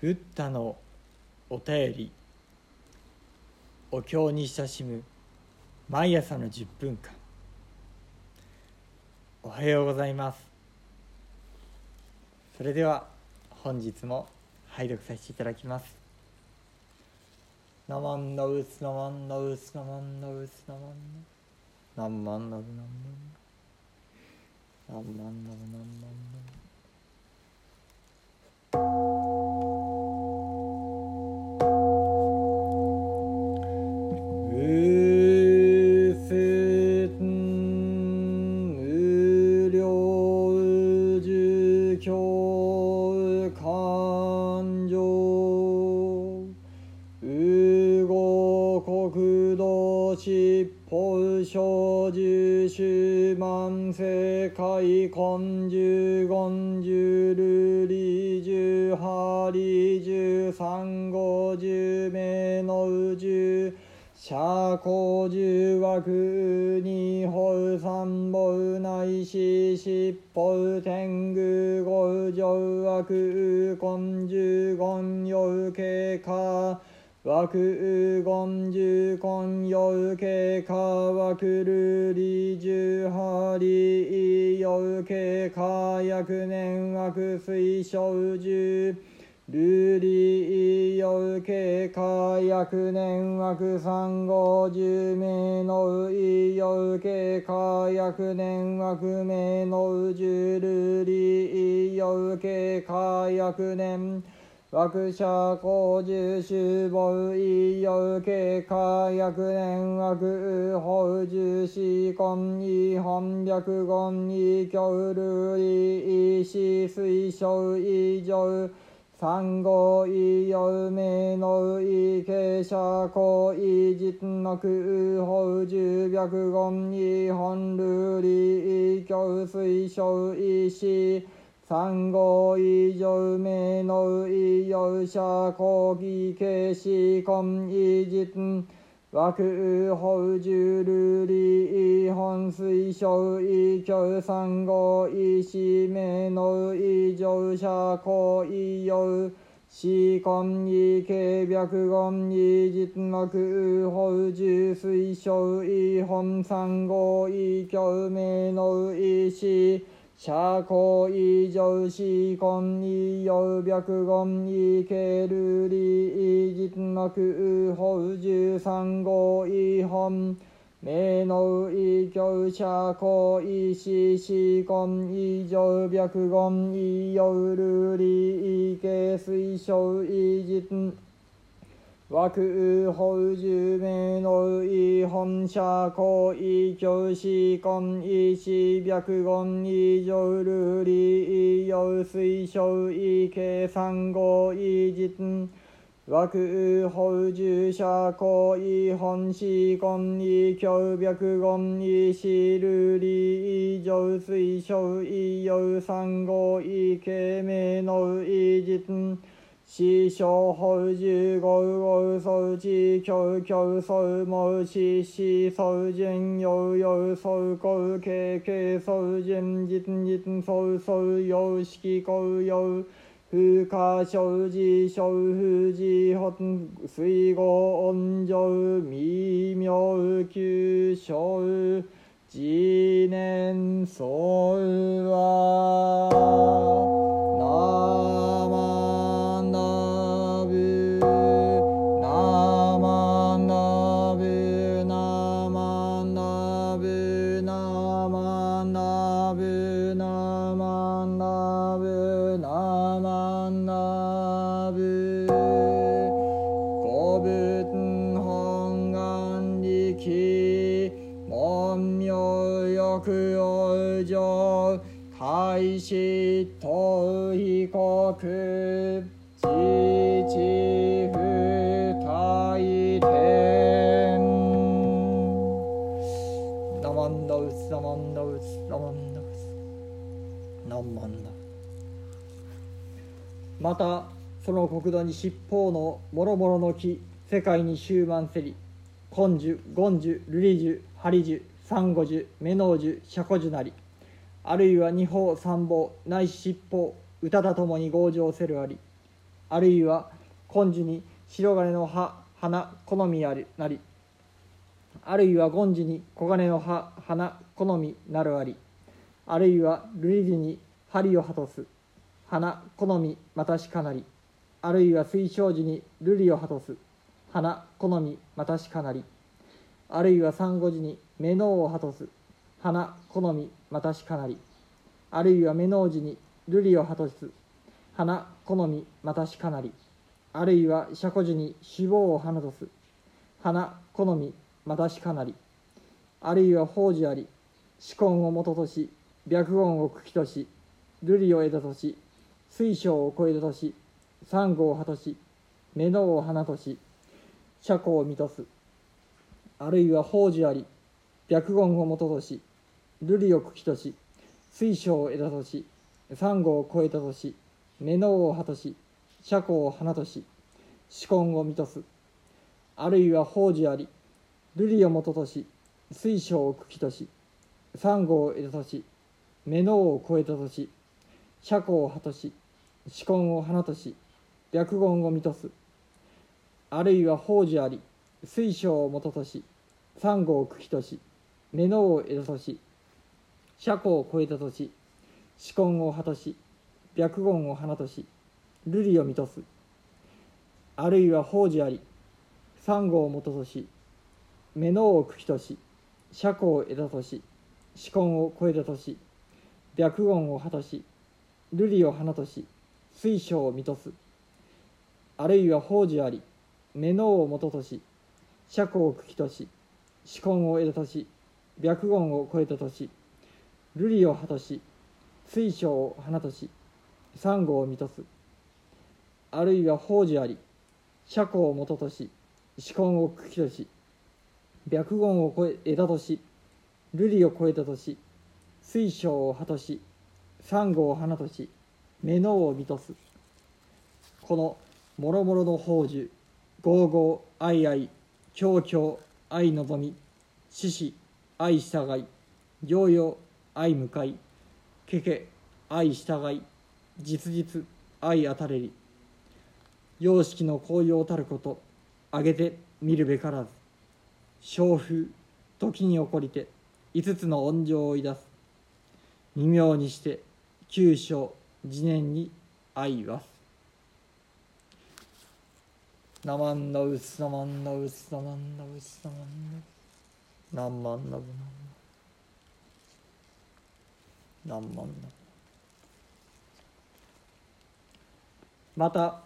ブッダのお便りお経に親しむ毎朝の10分間おはようございますそれでは本日も拝読させていただきますナマンナウスナマンナウスナマンナウスナマンナナマンナブナンマンナマンナブナマンナ世界根十言十ルリ十ハリ十三五十名の十社交十枠二法三宝内四七宝天狗五上枠根十言有経過枠うごんじゅこんようけかわくるりじゅはりいようけかやくねんわく水晶じゅるりいようけかやくねんわく三五十名のいようけかやくねんわく名のじゅるりいようけかやくねん学者工事主母医療経過薬年学法樹士根医本白言医教類医師推奨医上産後医療名の医経者公医実の空法樹白言医本類医教推奨医師三号以上名の医療者講義形式根医実枠法重ルリ本推奨医教三号医師名の医療者講医療死根医経白言医実膜法重推奨医本三号医教名の医師社交異常死根異様白言異ケルリ異実膜法十三号異本。名の異教社交異死死根異常白言異様ルリ異形推奨異実枠法十名の異本社公異教師根異師白言異常ルーリ異様推奨異計算号異実枠法十社公異本師根異教白言異師ルーリ異常推奨異様三号異計名の異実師匠法十五五受持教教受無師師受人有有受公経経受人実実受受有式公有不可生寺小不寺本水後恩上微妙九小次年相は上開始と被告自治不大天ナマンダウスナマンダウスナマンダウスナマンダまたその国土に七宝の諸々の木世界に終満せり根樹権樹瑠璃樹針樹三五樹目能樹釈古樹なりあるいは二宝三宝ないし七宝歌とともに強情せるありあるいは根樹に白金の葉花好みありなり。あるいは権次に黄金の葉花好みなるあり。あるいは類似に針を鳩す花好みまたしかなり。あるいは水晶時に瑠璃を鳩す花好みまたしかなり。あるいは産後時に目のを鳩す花好みまたしかなりあるいは目の時に瑠璃を鳩す花好みまたしかなりあるいは車庫時に脂肪を放とす花好みまたしかなりあるいは法事あり紫根を元とし白言を茎とし瑠璃を枝とし水晶を小枝としサンゴを葉とし目のを花とし車庫を満たすあるいは法事あり白言を元とし瑠璃を茎とし水晶を枝としサンゴを小枝とし目のを葉とし車庫を花とし紫根を満たす。あるいは法事あり瑠璃を元とし水晶を茎としサンゴを枝とし目のを超えたとし車庫を葉とし紫根を花とし白言を満たす。あるいは宝珠あり水晶を元としサンゴを茎とし目のを枝とし車庫を超えたとし紫根を葉とし白言を花とし瑠璃を満たす。あるいは宝珠ありサンゴを元とし目のを茎とし車庫を枝とし紫根を超えたとし白言を果たし瑠璃を花とし水晶を満たす。あるいは宝珠あり目のを元とし車庫を茎とし紫根を枝とし白言を超えたとし瑠璃を果たし水晶を花としサンゴを満たす。あるいは宝珠あり車庫を元とし紫根を茎とし白言を超え枝とし瑠璃を超えたとし水晶を葉としサンゴを花とし目のを満たす。このもろもろの宝珠ゴーゴー愛愛強強愛望み獅子愛従い行々愛向かいけけ愛従い実実愛当たれり。様式の紅葉たることあげて見るべからず。小風時に起こりて五つの恩情をいだす。二妙にして九章次年に愛はす。なまんなうすなまんなうすなまんなうすなまんななんまんなぶなんなまんなまた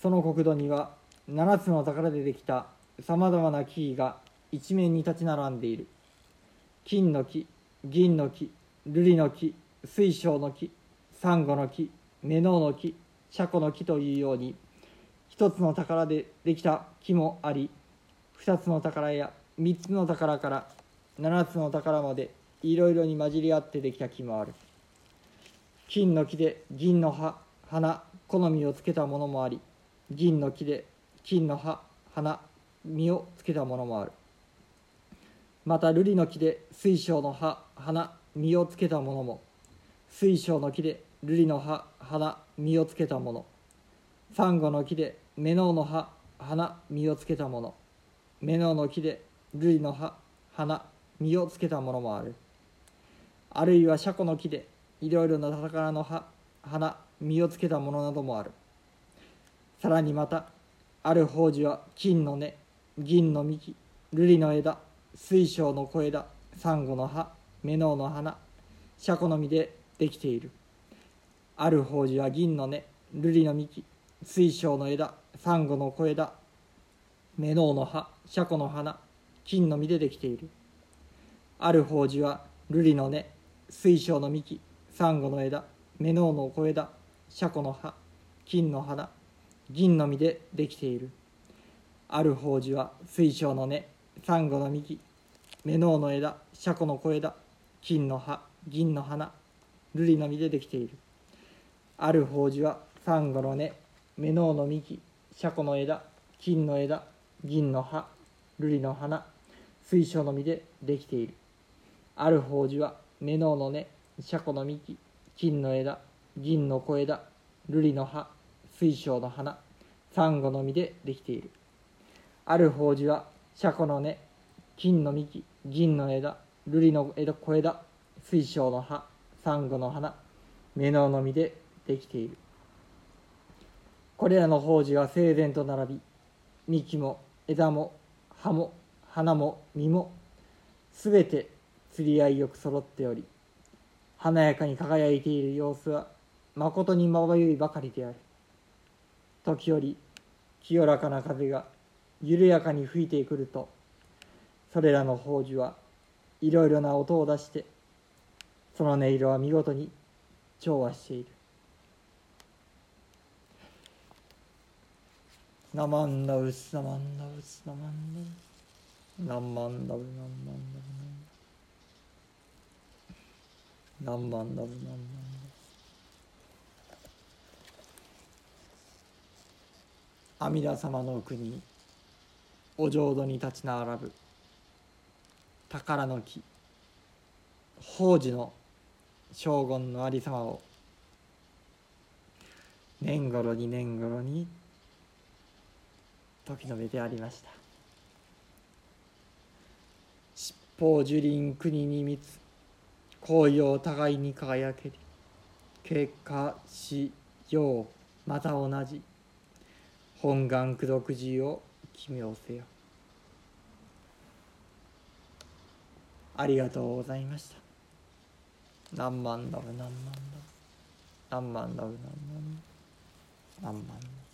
その国土には七つの宝でできたさまざまな木々が一面に立ち並んでいる。金の木銀の木瑠璃の木水晶の木サンゴの木メノウの木シャコの木というように一つの宝でできた木もあり二つの宝や三つの宝から七つの宝までいろいろに混じり合ってできた木もある。金の木で銀の葉花好みをつけたものもあり銀の木で金の葉花実をつけたものもある。また瑠璃の木で水晶の葉花実をつけたものも水晶の木で瑠璃の葉花実をつけたもの。サンゴの木でメノウの葉花実をつけたもの。メノウの木で瑠璃の葉花実をつけたものもある。あるいはシャコの木でいろいろな宝の葉花実をつけたものなどもある。さらにまたある宝珠は金の根銀の幹瑠璃の枝水晶の小枝サンゴの葉メノウの花シャコの実でできている。ある宝珠は銀の根瑠璃の幹水晶の枝サンゴの小枝メノウの葉シャコの花金の実でできている。ある宝珠は瑠璃の根水晶の幹サンゴの枝メノウの小枝シャコの葉金の花銀の実でできている。ある宝珠は水晶の根サンゴの幹メノウの枝シャコの小枝金の葉銀の花瑠璃の実でできている。ある宝珠はサンゴの根メノウの幹シャコの枝金の枝銀の葉瑠璃の花水晶の実でできている。ある宝珠はメノウの根シャコの幹金の枝銀の小枝瑠璃の葉水晶の花サンゴの実でできている。ある法事はシャコの根金の幹銀の枝瑠璃の枝小枝水晶の葉サンゴの花目のの実でできている。これらの法事は整然と並び幹も枝も葉も花も実もすべて釣り合いよく揃っており華やかに輝いている様子はまことにまばゆいばかりである。時折清らかな風が緩やかに吹いてくるとそれらの宝珠はいろいろな音を出してその音色は見事に調和している「ナマンダウスナマンダウスナマンダウス。ナマンダウナマンダウナマンダウナマンダウ阿弥陀様の国お浄土に立ち並ぶ宝の木宝珠の将軍のありさまを年頃に年頃に時のべてありました七宝樹林国に密紅葉互いに輝けり結果しよう。また同じ。本願功徳寺を奇妙せよ。ありがとうございました。何万ダブ何万ダブ何万ダブ何万ダブ何万ダブ